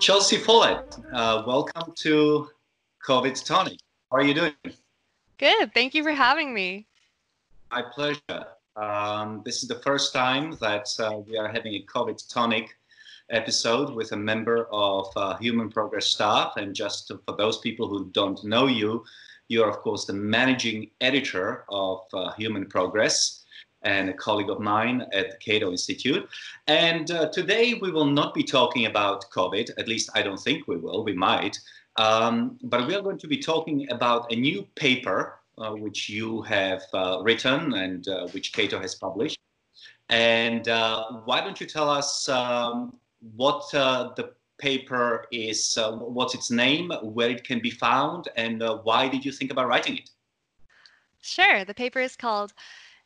Chelsea Follett, uh, welcome to COVID Tonic. How are you doing? Good. Thank you for having me. My pleasure. Um, this is the first time that uh, we are having a COVID Tonic episode with a member of uh, Human Progress staff. And just to, for those people who don't know you, you are, of course, the managing editor of uh, Human Progress and a colleague of mine at the Cato Institute. And uh, today we will not be talking about COVID, at least I don't think we will, we might. Um, but we are going to be talking about a new paper uh, which you have uh, written and uh, which Cato has published. And uh, why don't you tell us um, what uh, the paper is, what's its name, where it can be found, and why did you think about writing it? Sure. The paper is called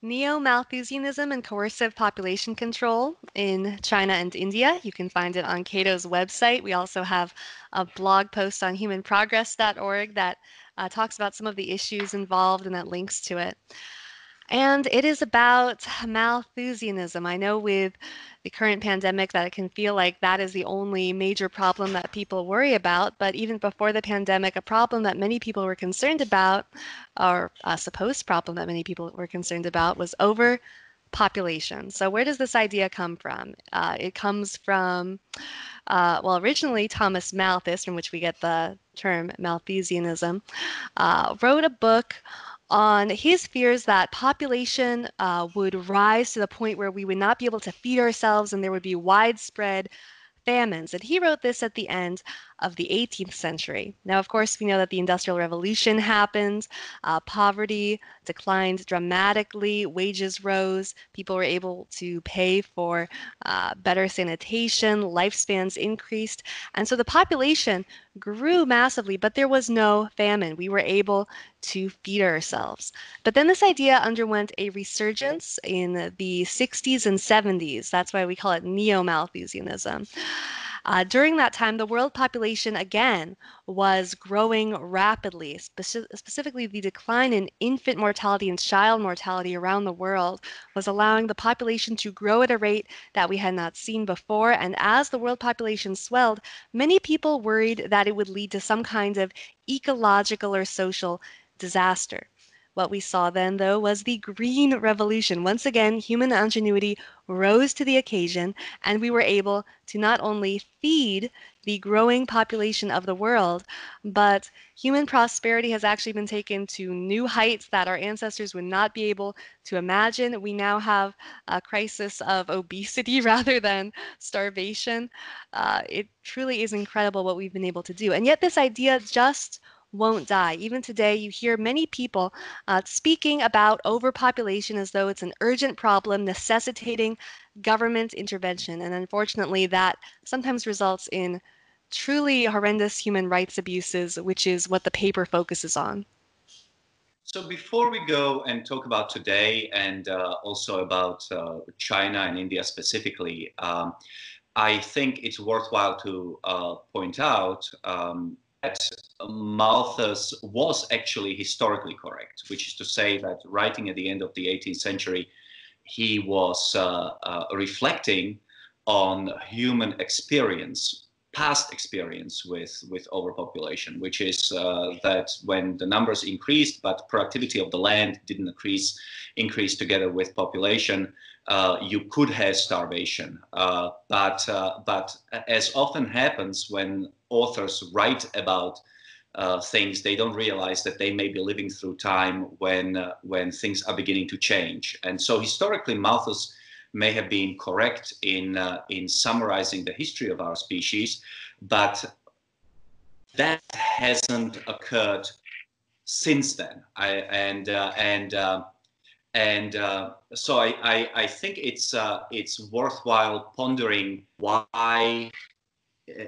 Neo Malthusianism and Coercive Population Control in China and India. You can find it on Cato's website. We also have a blog post on humanprogress.org that uh, talks about some of the issues involved and that links to it. And it is about Malthusianism. I know with the current pandemic that it can feel like that is the only major problem that people worry about. But even before the pandemic, a problem that many people were concerned about, or a supposed problem that many people were concerned about, was overpopulation. So, where does this idea come from? Uh, it comes from, uh, well, originally Thomas Malthus, from which we get the term Malthusianism, uh, wrote a book on his fears that population uh, would rise to the point where we would not be able to feed ourselves and there would be widespread famines. And he wrote this at the end of the 18th century. Now, of course, we know that the Industrial Revolution happened, uh, poverty declined dramatically, wages rose, people were able to pay for uh, better sanitation, lifespans increased. And so the population grew massively, but there was no famine. We were able to feed ourselves. But then this idea underwent a resurgence in the 60s and 70s. That's why we call it neo Malthusianism. Uh, during that time, the world population again was growing rapidly, speci- specifically, the decline in infant mortality and child mortality around the world was allowing the population to grow at a rate that we had not seen before. And as the world population swelled, many people worried that it would lead to some kind of ecological or social disaster. What we saw then, though, was the Green Revolution. Once again, human ingenuity rose to the occasion, and we were able to not only feed the growing population of the world, but human prosperity has actually been taken to new heights that our ancestors would not be able to imagine. We now have a crisis of obesity rather than starvation. Uh, it truly is incredible what we've been able to do. And yet, this idea just won't die. Even today, you hear many people uh, speaking about overpopulation as though it's an urgent problem necessitating government intervention. And unfortunately, that sometimes results in truly horrendous human rights abuses, which is what the paper focuses on. So, before we go and talk about today and uh, also about uh, China and India specifically, um, I think it's worthwhile to uh, point out um, that Malthus was actually historically correct, which is to say that writing at the end of the 18th century, he was uh, uh, reflecting on human experience, past experience with, with overpopulation, which is uh, that when the numbers increased, but productivity of the land didn't increase, increase together with population, uh, you could have starvation. Uh, but, uh, but as often happens when authors write about uh, things, they don't realize that they may be living through time when, uh, when things are beginning to change. And so historically, Malthus may have been correct in, uh, in summarizing the history of our species, but that hasn't occurred since then. I, and and and uh, so I, I, I, think it's uh, it's worthwhile pondering why, uh,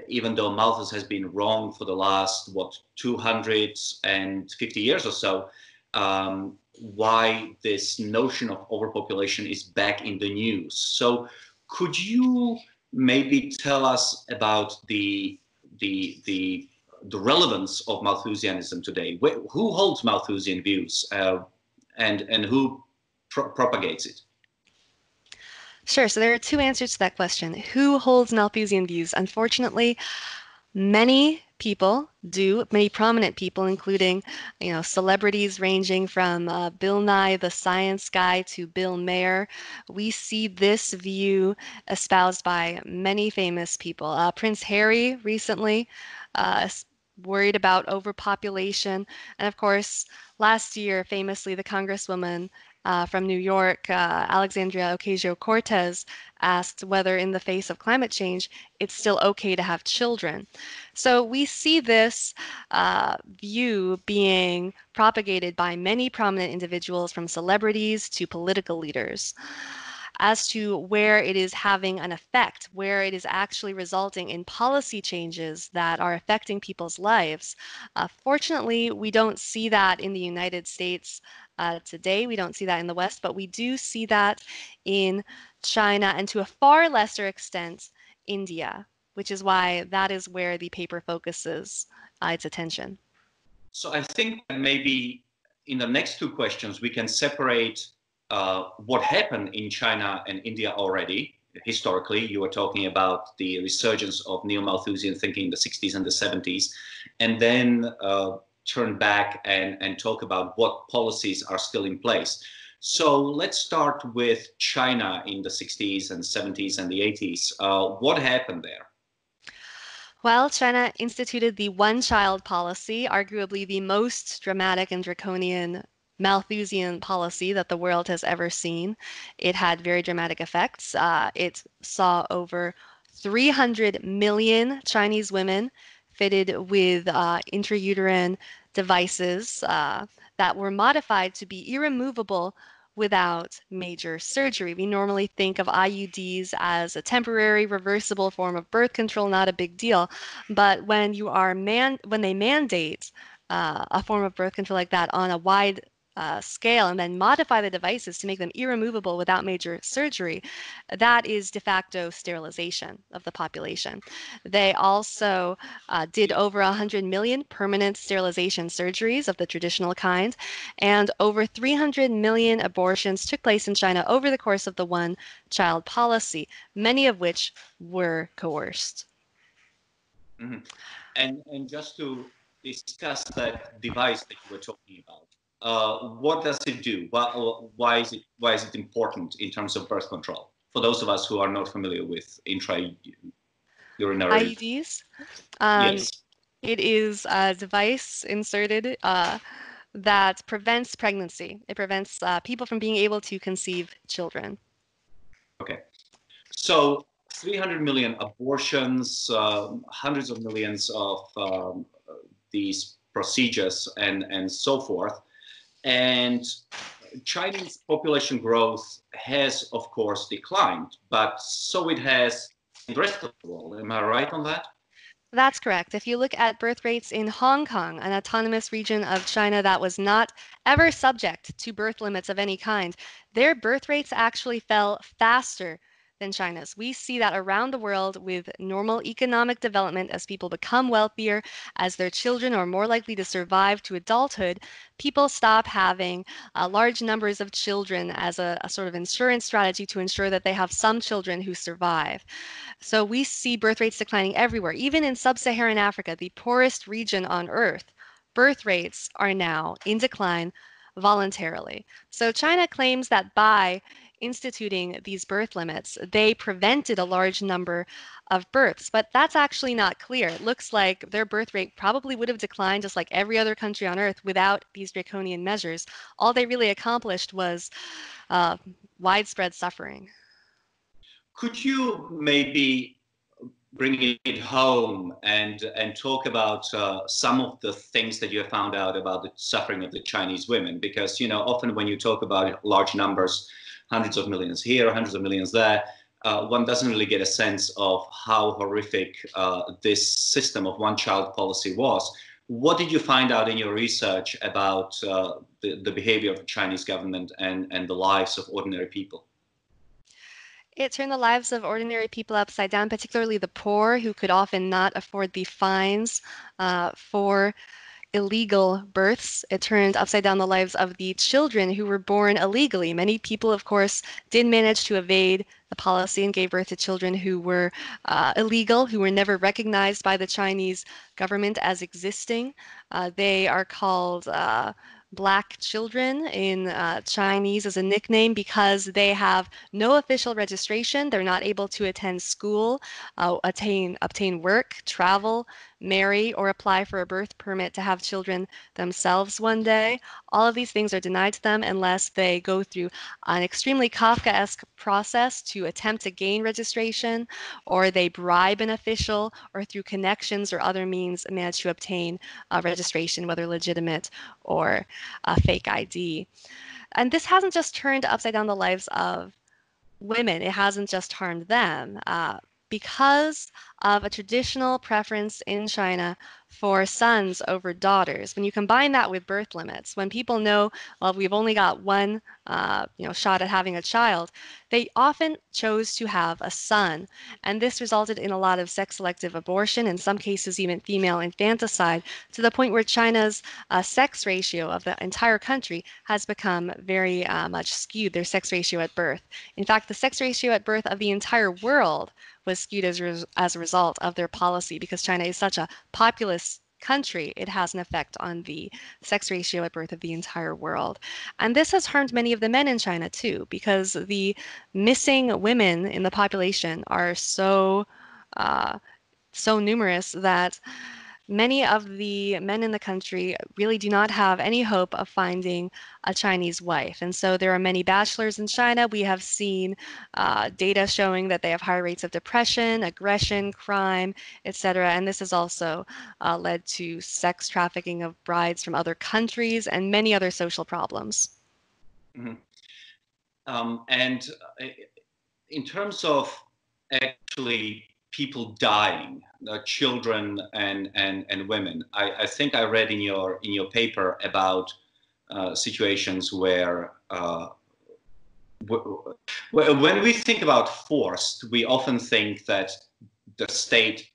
even though Malthus has been wrong for the last what 250 years or so, um, why this notion of overpopulation is back in the news. So could you maybe tell us about the the the the relevance of Malthusianism today? Who holds Malthusian views, uh, and and who pro- propagates it? Sure. So there are two answers to that question. Who holds Malthusian views? Unfortunately, Many people do, many prominent people, including, you know, celebrities ranging from uh, Bill Nye, the science guy, to Bill Maher. We see this view espoused by many famous people. Uh, Prince Harry recently uh, worried about overpopulation. And of course, last year, famously, the Congresswoman uh, from New York, uh, Alexandria Ocasio Cortez, asked whether, in the face of climate change, it's still okay to have children. So we see this uh, view being propagated by many prominent individuals, from celebrities to political leaders as to where it is having an effect, where it is actually resulting in policy changes that are affecting people's lives. Uh, fortunately, we don't see that in the United States uh, today. We don't see that in the West, but we do see that in China and to a far lesser extent, India, which is why that is where the paper focuses uh, its attention. So I think maybe in the next two questions, we can separate uh, what happened in China and India already. Historically, you were talking about the resurgence of neo-Malthusian thinking in the 60s and the 70s, and then uh, turn back and, and talk about what policies are still in place. So let's start with China in the 60s and 70s and the 80s. Uh, what happened there? Well, China instituted the one child policy, arguably the most dramatic and draconian Malthusian policy that the world has ever seen. It had very dramatic effects. Uh, it saw over 300 million Chinese women fitted with uh, intrauterine devices uh, that were modified to be irremovable without major surgery. We normally think of IUDs as a temporary reversible form of birth control, not a big deal. But when you are man when they mandate uh, a form of birth control like that on a wide uh, scale and then modify the devices to make them irremovable without major surgery, that is de facto sterilization of the population. They also uh, did over 100 million permanent sterilization surgeries of the traditional kind, and over 300 million abortions took place in China over the course of the one child policy, many of which were coerced. Mm-hmm. And, and just to discuss that device that you were talking about, uh, what does it do? Why, why, is it, why is it important in terms of birth control? For those of us who are not familiar with intraurinary IUDs, um, yes. it is a device inserted uh, that prevents pregnancy. It prevents uh, people from being able to conceive children. Okay, so 300 million abortions, um, hundreds of millions of um, these procedures, and and so forth. And Chinese population growth has, of course, declined, but so it has in the rest of the world. Am I right on that? That's correct. If you look at birth rates in Hong Kong, an autonomous region of China that was not ever subject to birth limits of any kind, their birth rates actually fell faster than China's. We see that around the world with normal economic development as people become wealthier, as their children are more likely to survive to adulthood, people stop having uh, large numbers of children as a, a sort of insurance strategy to ensure that they have some children who survive. So we see birth rates declining everywhere, even in sub Saharan Africa, the poorest region on earth. Birth rates are now in decline voluntarily. So China claims that by instituting these birth limits, they prevented a large number of births. But that's actually not clear. It looks like their birth rate probably would have declined just like every other country on earth without these draconian measures. All they really accomplished was uh, widespread suffering. Could you maybe bring it home and and talk about uh, some of the things that you have found out about the suffering of the Chinese women? Because you know, often when you talk about large numbers, hundreds of millions here, hundreds of millions there, uh, one doesn't really get a sense of how horrific uh, this system of one child policy was. What did you find out in your research about uh, the, the behavior of the Chinese government and, and the lives of ordinary people? It turned the lives of ordinary people upside down, particularly the poor who could often not afford the fines uh, for illegal births. It turned upside down the lives of the children who were born illegally. Many people, of course, did manage to evade the policy and gave birth to children who were uh, illegal, who were never recognized by the Chinese government as existing. Uh, they are called uh, black children in uh, Chinese as a nickname because they have no official registration. They're not able to attend school, uh, attain, obtain work, travel, marry, or apply for a birth permit to have children themselves one day. All of these things are denied to them unless they go through an extremely Kafkaesque process to attempt to gain registration, or they bribe an official, or through connections or other means manage to obtain a registration, whether legitimate or a fake ID. And this hasn't just turned upside down the lives of women, it hasn't just harmed them. Uh, because of a traditional preference in China for sons over daughters. When you combine that with birth limits, when people know, well, we've only got one, uh, you know, shot at having a child, they often chose to have a son, and this resulted in a lot of sex-selective abortion, in some cases even female infanticide, to the point where China's uh, sex ratio of the entire country has become very uh, much skewed. Their sex ratio at birth. In fact, the sex ratio at birth of the entire world was skewed as, as a result of their policy because China is such a populous country, it has an effect on the sex ratio at birth of the entire world. And this has harmed many of the men in China too, because the missing women in the population are so uh, so numerous that many of the men in the country really do not have any hope of finding a Chinese wife. And so there are many bachelors in China. We have seen uh, data showing that they have higher rates of depression, aggression, crime, etc. And this has also uh, led to sex trafficking of brides from other countries and many other social problems. Mm-hmm. Um, and uh, in terms of actually people dying, uh, children and, and, and women. I, I think I read in your, in your paper about uh, situations where uh, when we think about forced, we often think that the state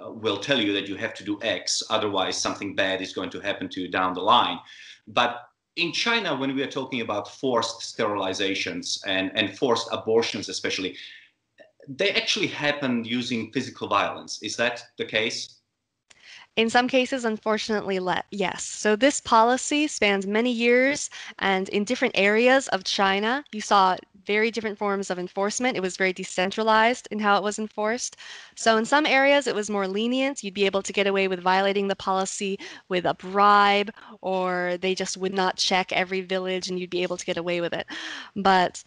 uh, will tell you that you have to do X, otherwise something bad is going to happen to you down the line. But in China, when we are talking about forced sterilizations and, and forced abortions, especially, they actually happened using physical violence. Is that the case? In some cases, unfortunately, yes. So this policy spans many years and in different areas of China. You saw very different forms of enforcement. It was very decentralized in how it was enforced. So in some areas, it was more lenient. You'd be able to get away with violating the policy with a bribe, or they just would not check every village and you'd be able to get away with it. But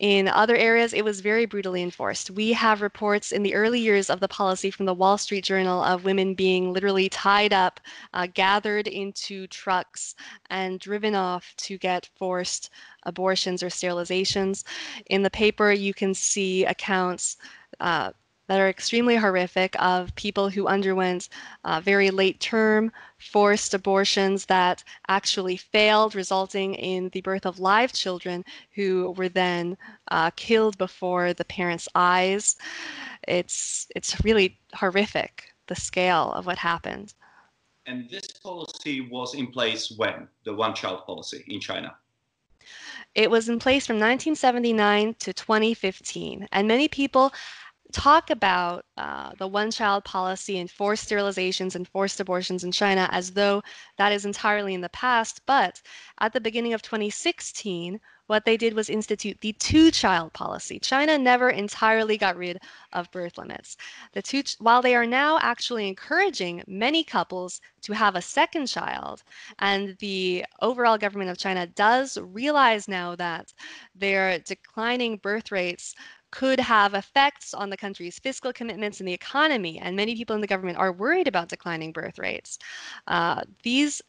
in other areas, it was very brutally enforced. We have reports in the early years of the policy from the Wall Street Journal of women being literally tied up, uh, gathered into trucks, and driven off to get forced abortions or sterilizations. In the paper, you can see accounts uh, that are extremely horrific of people who underwent uh, very late term forced abortions that actually failed, resulting in the birth of live children who were then uh, killed before the parents' eyes. It's, it's really horrific, the scale of what happened. And this policy was in place when? The one child policy in China? It was in place from 1979 to 2015, and many people talk about uh, the one child policy and forced sterilizations and forced abortions in China as though that is entirely in the past. But at the beginning of 2016, what they did was institute the two child policy. China never entirely got rid of birth limits. The two, while they are now actually encouraging many couples to have a second child, and the overall government of China does realize now that their declining birth rates could have effects on the country's fiscal commitments and the economy. And many people in the government are worried about declining birth rates. Uh, these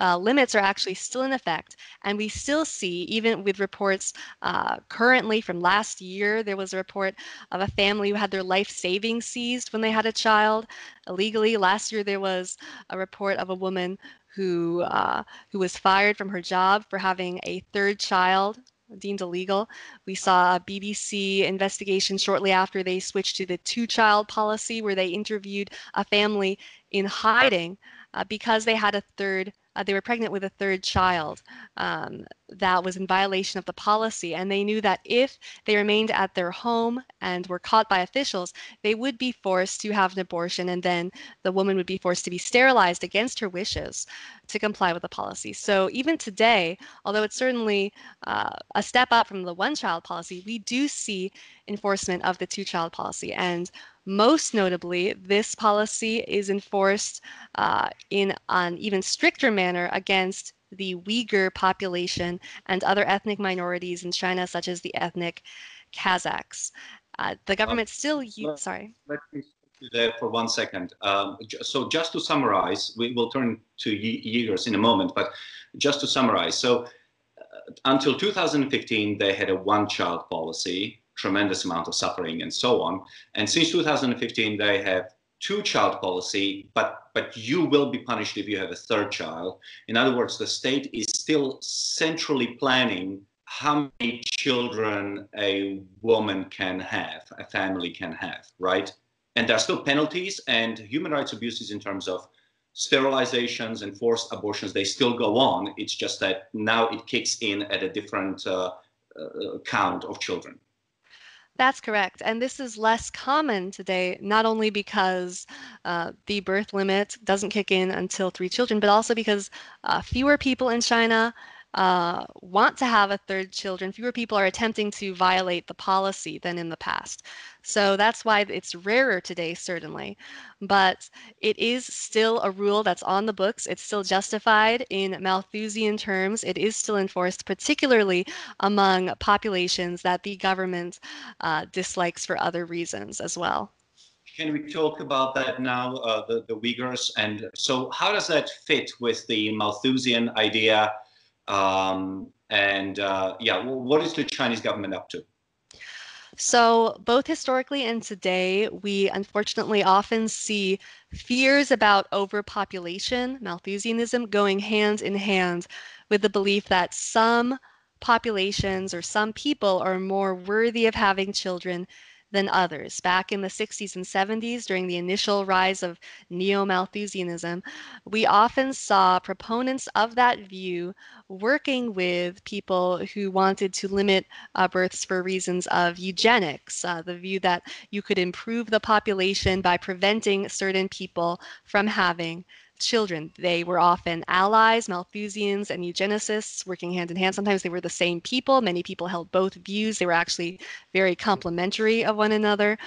uh, limits are actually still in effect. And we still see, even with reports uh, currently from last year, there was a report of a family who had their life savings seized when they had a child illegally. Last year, there was a report of a woman who uh, who was fired from her job for having a third child deemed illegal. We saw a BBC investigation shortly after they switched to the two child policy, where they interviewed a family in hiding uh, because they had a third uh, they were pregnant with a third child um, that was in violation of the policy. And they knew that if they remained at their home and were caught by officials, they would be forced to have an abortion. And then the woman would be forced to be sterilized against her wishes to comply with the policy. So even today, although it's certainly uh, a step up from the one child policy, we do see enforcement of the two child policy. And most notably, this policy is enforced uh, in an even stricter manner against the Uyghur population and other ethnic minorities in China, such as the ethnic Kazakhs. Uh, the government still use, sorry. Let me there for one second. Um, so just to summarize, we will turn to Uyghurs in a moment, but just to summarize. So uh, until 2015, they had a one-child policy tremendous amount of suffering and so on. And since 2015, they have two child policy, but but you will be punished if you have a third child. In other words, the state is still centrally planning how many children a woman can have, a family can have, right? And there are still penalties and human rights abuses in terms of sterilizations and forced abortions. They still go on. It's just that now it kicks in at a different uh, uh, count of children. That's correct. And this is less common today, not only because uh, the birth limit doesn't kick in until three children, but also because uh, fewer people in China uh, want to have a third children, fewer people are attempting to violate the policy than in the past. So that's why it's rarer today, certainly. But it is still a rule that's on the books. It's still justified in Malthusian terms. It is still enforced, particularly among populations that the government uh, dislikes for other reasons as well. Can we talk about that now, uh, the, the Uyghurs? And so, how does that fit with the Malthusian idea um, and uh, yeah, what is the Chinese government up to? So, both historically and today, we unfortunately often see fears about overpopulation, Malthusianism, going hand in hand with the belief that some populations or some people are more worthy of having children than others. Back in the 60s and 70s, during the initial rise of neo Malthusianism, we often saw proponents of that view working with people who wanted to limit uh, births for reasons of eugenics, uh, the view that you could improve the population by preventing certain people from having children. They were often allies, Malthusians, and eugenicists working hand in hand. Sometimes they were the same people. Many people held both views. They were actually very complementary of one another.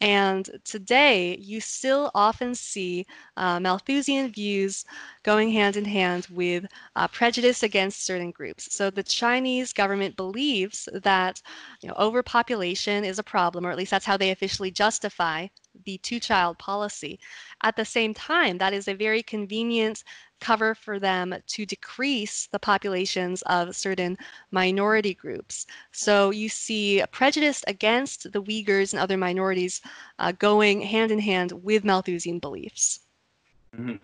And today, you still often see uh, Malthusian views going hand in hand with uh, prejudice against certain groups. So the Chinese government believes that you know, overpopulation is a problem, or at least that's how they officially justify the two child policy. At the same time, that is a very convenient cover for them to decrease the populations of certain minority groups. So you see prejudice against the Uyghurs and other minorities uh, going hand in hand with Malthusian beliefs. Mm-hmm.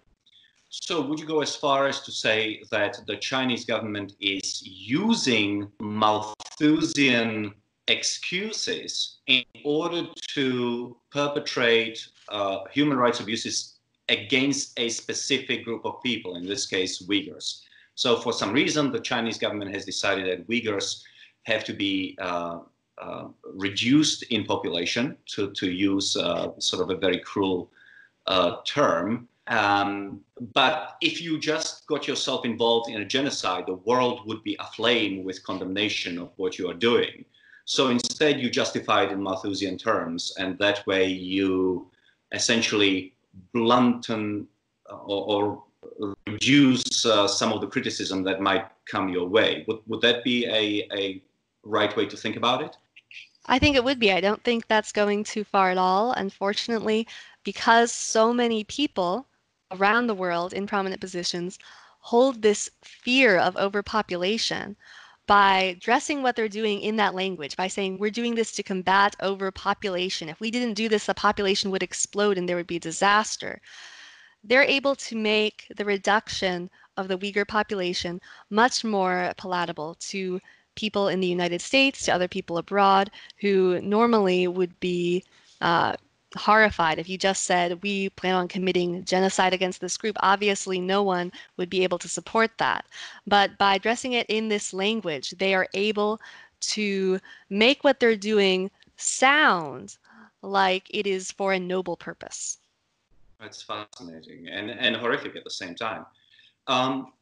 So, would you go as far as to say that the Chinese government is using Malthusian excuses in order to perpetrate uh, human rights abuses against a specific group of people, in this case, Uyghurs. So, for some reason, the Chinese government has decided that Uyghurs have to be uh, uh, reduced in population, to, to use uh, sort of a very cruel uh, term. Um, but if you just got yourself involved in a genocide, the world would be aflame with condemnation of what you are doing. So instead, you justify it in Malthusian terms, and that way you essentially blunten uh, or, or reduce uh, some of the criticism that might come your way. Would, would that be a, a right way to think about it? I think it would be. I don't think that's going too far at all. Unfortunately, because so many people around the world in prominent positions hold this fear of overpopulation by dressing what they're doing in that language, by saying, we're doing this to combat overpopulation. If we didn't do this, the population would explode and there would be disaster. They're able to make the reduction of the Uyghur population much more palatable to people in the United States, to other people abroad who normally would be uh, horrified if you just said we plan on committing genocide against this group. Obviously, no one would be able to support that. But by addressing it in this language, they are able to make what they're doing sound like it is for a noble purpose. That's fascinating and, and horrific at the same time. Um,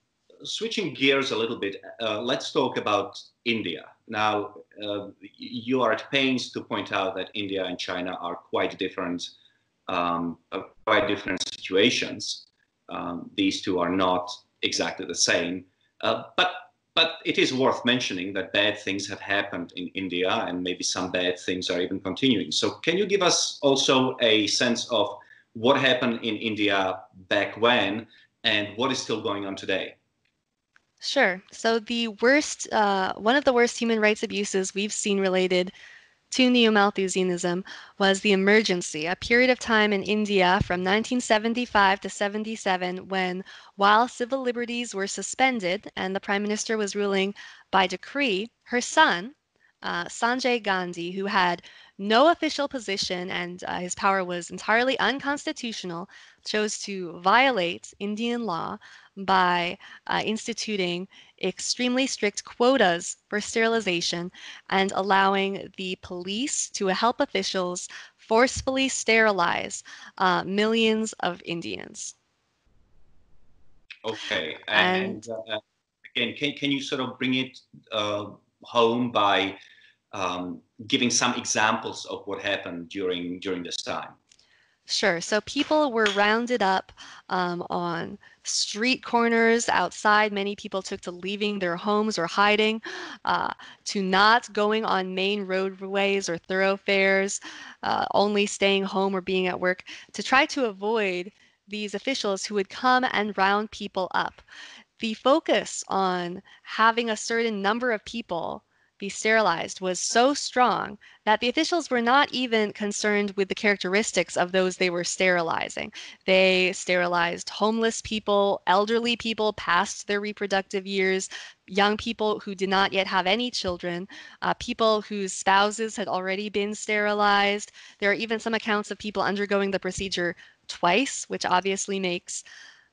switching gears a little bit, uh, let's talk about India. Now, uh, you are at pains to point out that India and China are quite different, um, uh, quite different situations. Um, these two are not exactly the same, uh, but but it is worth mentioning that bad things have happened in India, and maybe some bad things are even continuing. So, can you give us also a sense of what happened in India back when, and what is still going on today? Sure. So the worst, uh, one of the worst human rights abuses we've seen related to Neo-Malthusianism was the emergency, a period of time in India from 1975 to 77 when, while civil liberties were suspended and the prime minister was ruling by decree, her son, uh, Sanjay Gandhi, who had no official position and uh, his power was entirely unconstitutional, chose to violate Indian law by uh, instituting extremely strict quotas for sterilization and allowing the police to help officials forcefully sterilize uh, millions of Indians. Okay, and, and uh, again, can, can you sort of bring it uh, home by um, giving some examples of what happened during during this time? Sure. So people were rounded up um, on street corners outside. Many people took to leaving their homes or hiding, uh, to not going on main roadways or thoroughfares, uh, only staying home or being at work to try to avoid these officials who would come and round people up. The focus on having a certain number of people be sterilized was so strong that the officials were not even concerned with the characteristics of those they were sterilizing. They sterilized homeless people, elderly people past their reproductive years, young people who did not yet have any children, uh, people whose spouses had already been sterilized. There are even some accounts of people undergoing the procedure twice, which obviously makes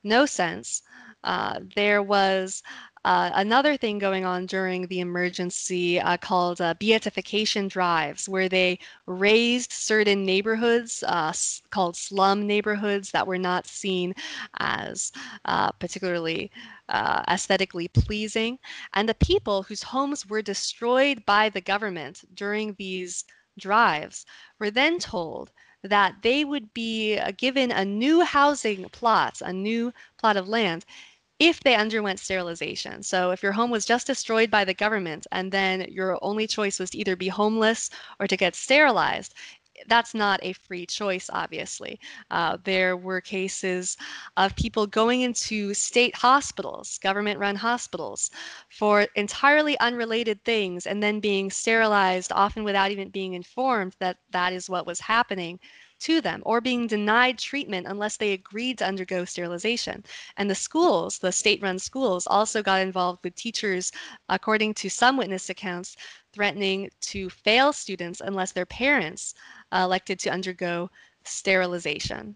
no sense. Uh, there was uh, another thing going on during the emergency uh, called uh, beautification drives, where they razed certain neighborhoods uh, called slum neighborhoods that were not seen as uh, particularly aesthetically pleasing. And the people whose homes were destroyed by the government during these drives were then told that they would be given a new housing plot, a new plot of land if they underwent sterilization. So if your home was just destroyed by the government and then your only choice was to either be homeless or to get sterilized, that's not a free choice, obviously. Uh, there were cases of people going into state hospitals, government run hospitals, for entirely unrelated things and then being sterilized, often without even being informed that that is what was happening to them or being denied treatment unless they agreed to undergo sterilization. And the schools, the state run schools, also got involved with teachers, according to some witness accounts, threatening to fail students unless their parents uh, elected to undergo sterilization.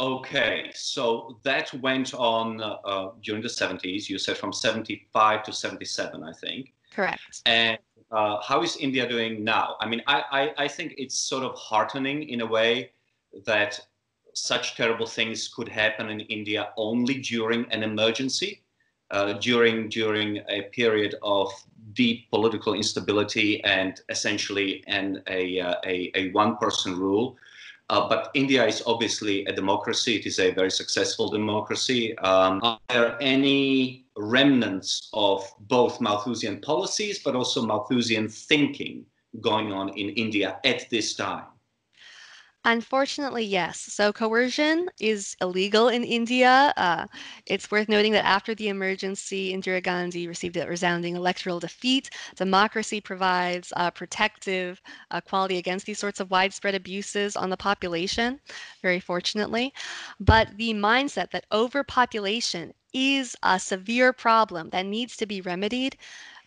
Okay, so that went on uh, during the 70s. You said from 75 to 77, I think. Correct. And uh, how is India doing now? I mean, I, I, I think it's sort of heartening in a way that such terrible things could happen in India only during an emergency, uh, during during a period of deep political instability and essentially an, a, uh, a, a one-person rule. Uh, but India is obviously a democracy. It is a very successful democracy. Um, are there any remnants of both Malthusian policies, but also Malthusian thinking going on in India at this time? Unfortunately, yes. So coercion is illegal in India. Uh, it's worth noting that after the emergency, Indira Gandhi received a resounding electoral defeat. Democracy provides uh, protective uh, quality against these sorts of widespread abuses on the population, very fortunately. But the mindset that overpopulation is a severe problem that needs to be remedied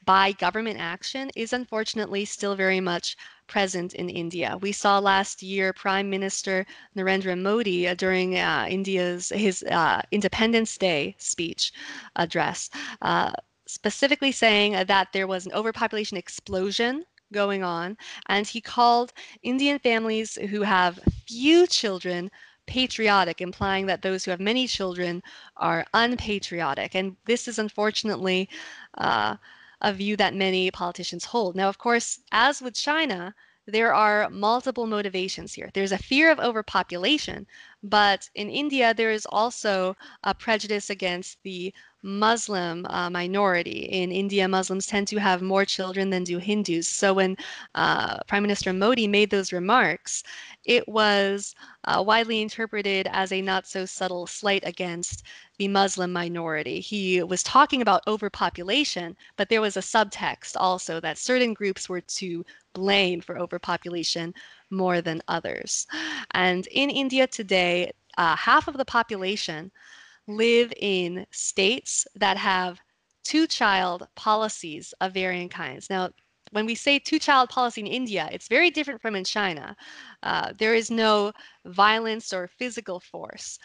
by government action is unfortunately still very much present in India. We saw last year Prime Minister Narendra Modi uh, during uh, India's his uh, Independence Day speech address uh, specifically saying that there was an overpopulation explosion going on and he called Indian families who have few children patriotic, implying that those who have many children are unpatriotic. And this is unfortunately uh, a view that many politicians hold. Now, of course, as with China, there are multiple motivations here. There's a fear of overpopulation, but in India, there is also a prejudice against the Muslim uh, minority. In India, Muslims tend to have more children than do Hindus. So when uh, Prime Minister Modi made those remarks, it was uh, widely interpreted as a not so subtle slight against the Muslim minority. He was talking about overpopulation, but there was a subtext also that certain groups were to blame for overpopulation more than others. And in India today, uh, half of the population live in states that have two child policies of varying kinds. Now, when we say two child policy in India, it's very different from in China. Uh, there is no violence or physical force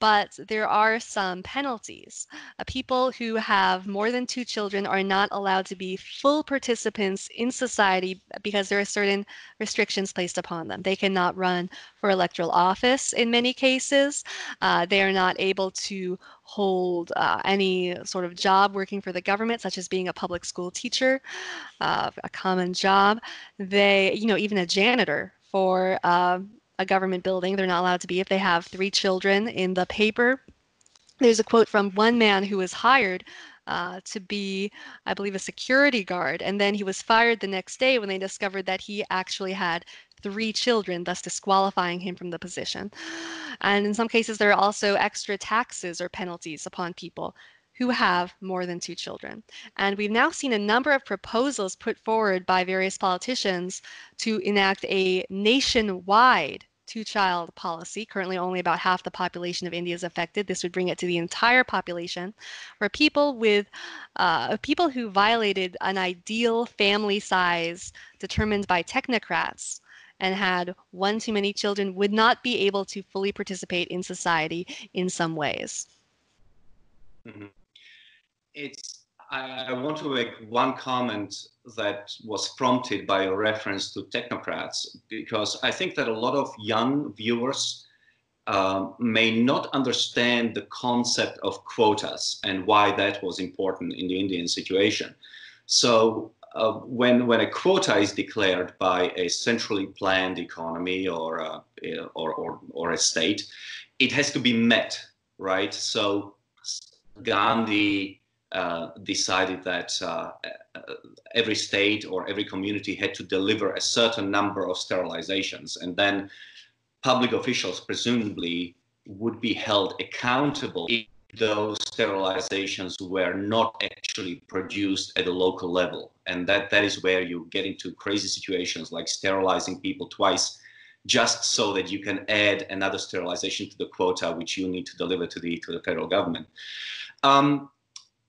but there are some penalties. People who have more than two children are not allowed to be full participants in society because there are certain restrictions placed upon them. They cannot run for electoral office in many cases. Uh, they are not able to hold uh, any sort of job working for the government, such as being a public school teacher, uh, a common job. They, you know, even a janitor for uh, a government building. They're not allowed to be if they have three children in the paper. There's a quote from one man who was hired uh, to be, I believe, a security guard. And then he was fired the next day when they discovered that he actually had three children, thus disqualifying him from the position. And in some cases, there are also extra taxes or penalties upon people who have more than two children. And we've now seen a number of proposals put forward by various politicians to enact a nationwide two child policy. Currently, only about half the population of India is affected. This would bring it to the entire population, where people with uh, people who violated an ideal family size determined by technocrats and had one too many children would not be able to fully participate in society in some ways. Mm-hmm it's I, want to make one comment that was prompted by your reference to technocrats because I think that a lot of young viewers um, may not understand the concept of quotas and why that was important in the Indian situation. So uh, when when a quota is declared by a centrally planned economy or uh, or, or or a state, it has to be met, right? So Gandhi uh, decided that uh, uh, every state or every community had to deliver a certain number of sterilizations, and then public officials presumably would be held accountable if those sterilizations were not actually produced at a local level. And that, that is where you get into crazy situations like sterilizing people twice just so that you can add another sterilization to the quota which you need to deliver to the to the federal government. Um,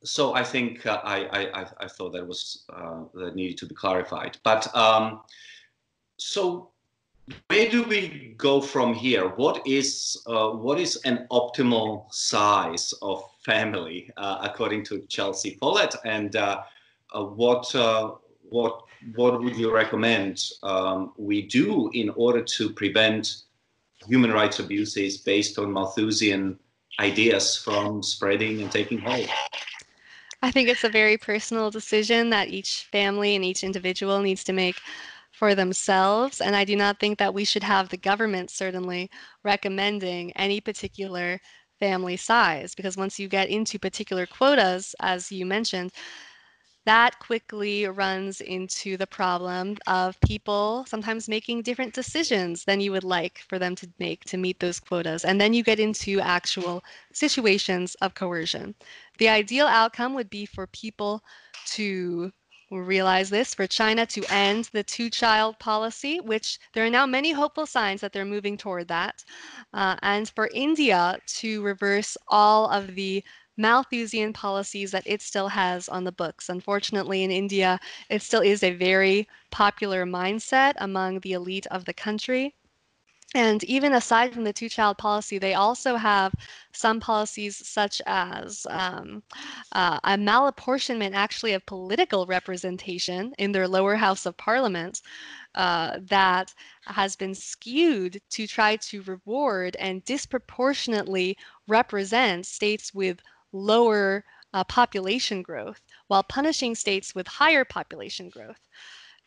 so I think uh, I, I, I thought that was uh, that needed to be clarified. But um, so where do we go from here? What is uh, what is an optimal size of family uh, according to Chelsea Follett, and uh, uh, what what what would you recommend um, we do in order to prevent human rights abuses based on Malthusian ideas from spreading and taking hold? I think it's a very personal decision that each family and each individual needs to make for themselves. And I do not think that we should have the government certainly recommending any particular family size because once you get into particular quotas, as you mentioned, that quickly runs into the problem of people sometimes making different decisions than you would like for them to make to meet those quotas. And then you get into actual situations of coercion. The ideal outcome would be for people to realize this, for China to end the two child policy, which there are now many hopeful signs that they're moving toward that, uh, and for India to reverse all of the Malthusian policies that it still has on the books. Unfortunately, in India, it still is a very popular mindset among the elite of the country. And even aside from the two child policy, they also have some policies such as um, uh, a malapportionment actually of political representation in their lower house of parliament uh, that has been skewed to try to reward and disproportionately represent states with lower uh, population growth while punishing states with higher population growth.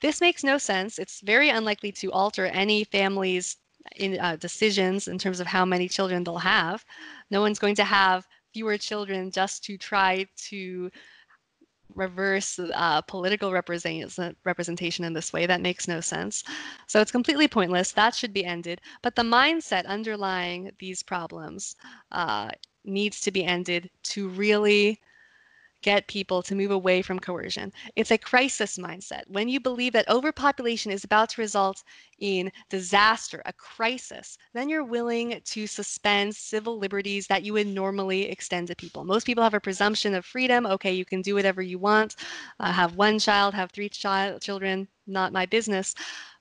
This makes no sense. It's very unlikely to alter any family's in uh, decisions in terms of how many children they'll have. No one's going to have fewer children just to try to reverse uh, political represent- representation in this way. That makes no sense. So it's completely pointless. That should be ended. But the mindset underlying these problems uh, needs to be ended to really get people to move away from coercion. It's a crisis mindset. When you believe that overpopulation is about to result in disaster, a crisis, then you're willing to suspend civil liberties that you would normally extend to people. Most people have a presumption of freedom. Okay, you can do whatever you want, uh, have one child, have three child, children, not my business.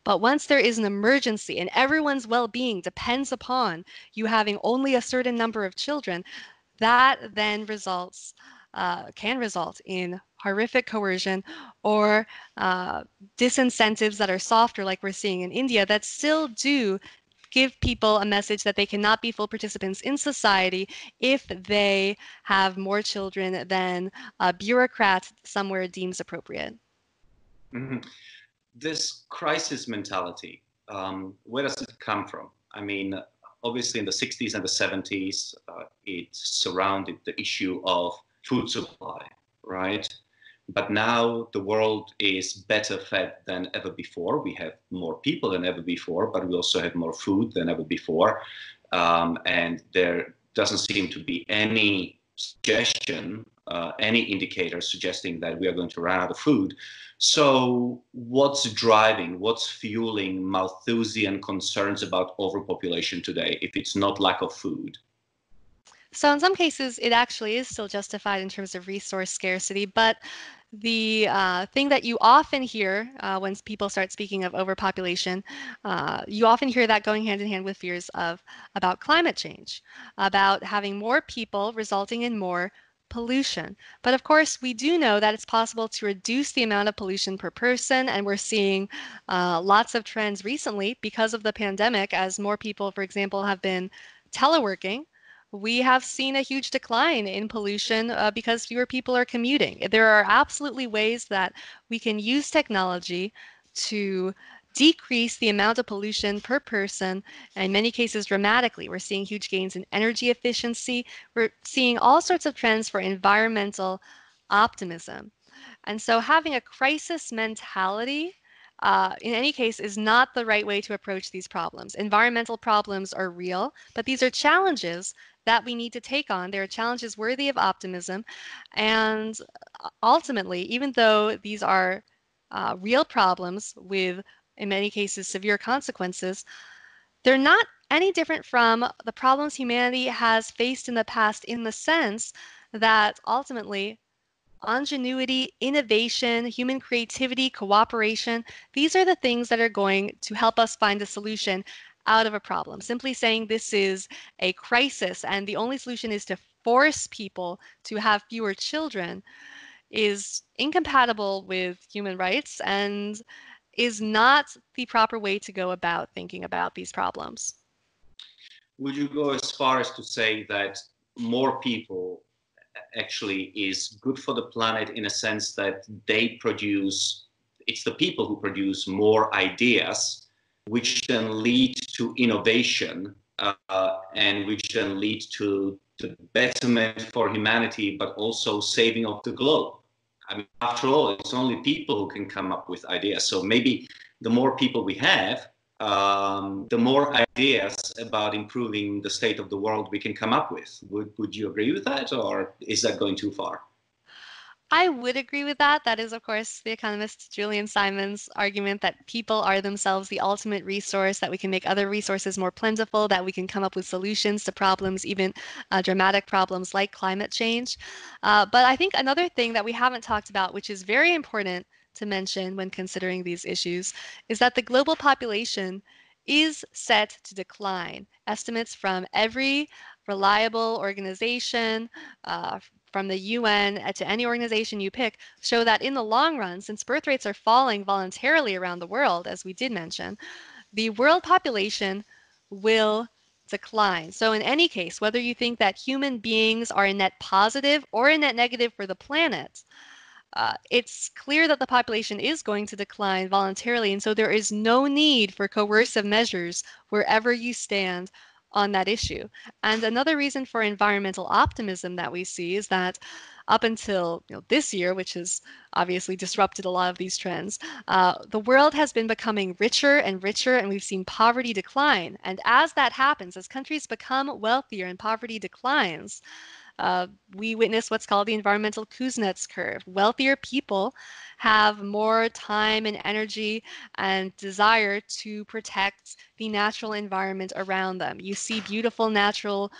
But once there is an emergency and everyone's well being depends upon you having only a certain number of children, that then results uh, can result in horrific coercion or uh, disincentives that are softer, like we're seeing in India, that still do give people a message that they cannot be full participants in society if they have more children than a bureaucrat somewhere deems appropriate. Mm-hmm. This crisis mentality, um, where does it come from? I mean, obviously in the 60s and the 70s, uh, it surrounded the issue of food supply, right? But now the world is better fed than ever before. We have more people than ever before, but we also have more food than ever before. Um, and there doesn't seem to be any suggestion, uh, any indicator suggesting that we are going to run out of food. So, what's driving, what's fueling Malthusian concerns about overpopulation today if it's not lack of food? So in some cases, it actually is still justified in terms of resource scarcity, but the uh, thing that you often hear uh, when people start speaking of overpopulation, uh, you often hear that going hand in hand with fears of about climate change, about having more people resulting in more pollution. But of course, we do know that it's possible to reduce the amount of pollution per person, and we're seeing uh, lots of trends recently because of the pandemic as more people, for example, have been teleworking we have seen a huge decline in pollution uh, because fewer people are commuting. There are absolutely ways that we can use technology to decrease the amount of pollution per person, and in many cases dramatically. We're seeing huge gains in energy efficiency. We're seeing all sorts of trends for environmental optimism. And so having a crisis mentality uh, in any case, is not the right way to approach these problems. Environmental problems are real, but these are challenges that we need to take on. There are challenges worthy of optimism. And uh, ultimately, even though these are uh, real problems with, in many cases, severe consequences, they're not any different from the problems humanity has faced in the past in the sense that ultimately ingenuity, innovation, human creativity, cooperation, these are the things that are going to help us find a solution out of a problem. Simply saying this is a crisis and the only solution is to force people to have fewer children is incompatible with human rights and is not the proper way to go about thinking about these problems. Would you go as far as to say that more people actually is good for the planet in a sense that they produce, it's the people who produce more ideas, which then lead to innovation uh, and which then lead to the betterment for humanity, but also saving of the globe. I mean, after all, it's only people who can come up with ideas. So maybe the more people we have, um, the more ideas about improving the state of the world we can come up with. Would, would you agree with that, or is that going too far? I would agree with that. That is, of course, the economist Julian Simon's argument that people are themselves the ultimate resource, that we can make other resources more plentiful, that we can come up with solutions to problems, even uh, dramatic problems like climate change. Uh, but I think another thing that we haven't talked about, which is very important to mention when considering these issues, is that the global population is set to decline. Estimates from every reliable organization, uh, from the UN to any organization you pick show that in the long run, since birth rates are falling voluntarily around the world, as we did mention, the world population will decline. So, in any case, whether you think that human beings are a net positive or a net negative for the planet, uh, it's clear that the population is going to decline voluntarily. And so, there is no need for coercive measures wherever you stand on that issue. And another reason for environmental optimism that we see is that up until you know, this year, which has obviously disrupted a lot of these trends, uh, the world has been becoming richer and richer, and we've seen poverty decline. And as that happens, as countries become wealthier and poverty declines, uh, we witness what's called the environmental Kuznets curve. Wealthier people have more time and energy and desire to protect the natural environment around them. You see beautiful natural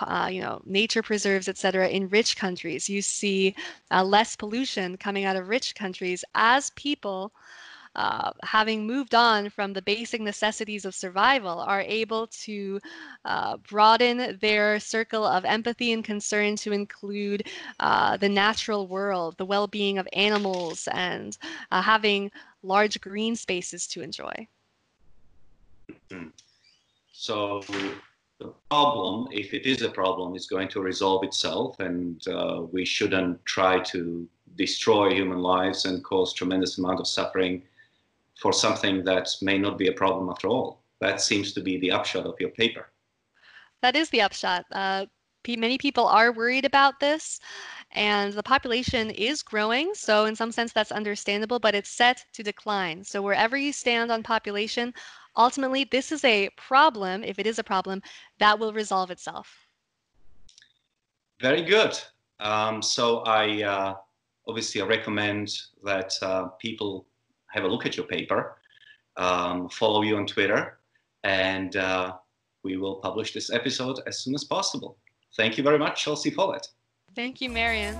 uh, you know, nature preserves, et cetera, in rich countries. You see uh, less pollution coming out of rich countries as people uh, having moved on from the basic necessities of survival, are able to uh, broaden their circle of empathy and concern to include uh, the natural world, the well being of animals, and uh, having large green spaces to enjoy. Mm-hmm. So, the problem, if it is a problem, is going to resolve itself, and uh, we shouldn't try to destroy human lives and cause tremendous amount of suffering for something that may not be a problem after all. That seems to be the upshot of your paper. That is the upshot. Uh, many people are worried about this, and the population is growing. So, in some sense, that's understandable, but it's set to decline. So, wherever you stand on population, ultimately, this is a problem, if it is a problem, that will resolve itself. Very good. Um, so, I uh, obviously I recommend that uh, people have a look at your paper, um, follow you on Twitter, and uh, we will publish this episode as soon as possible. Thank you very much, Chelsea Follett. Thank you, Marian.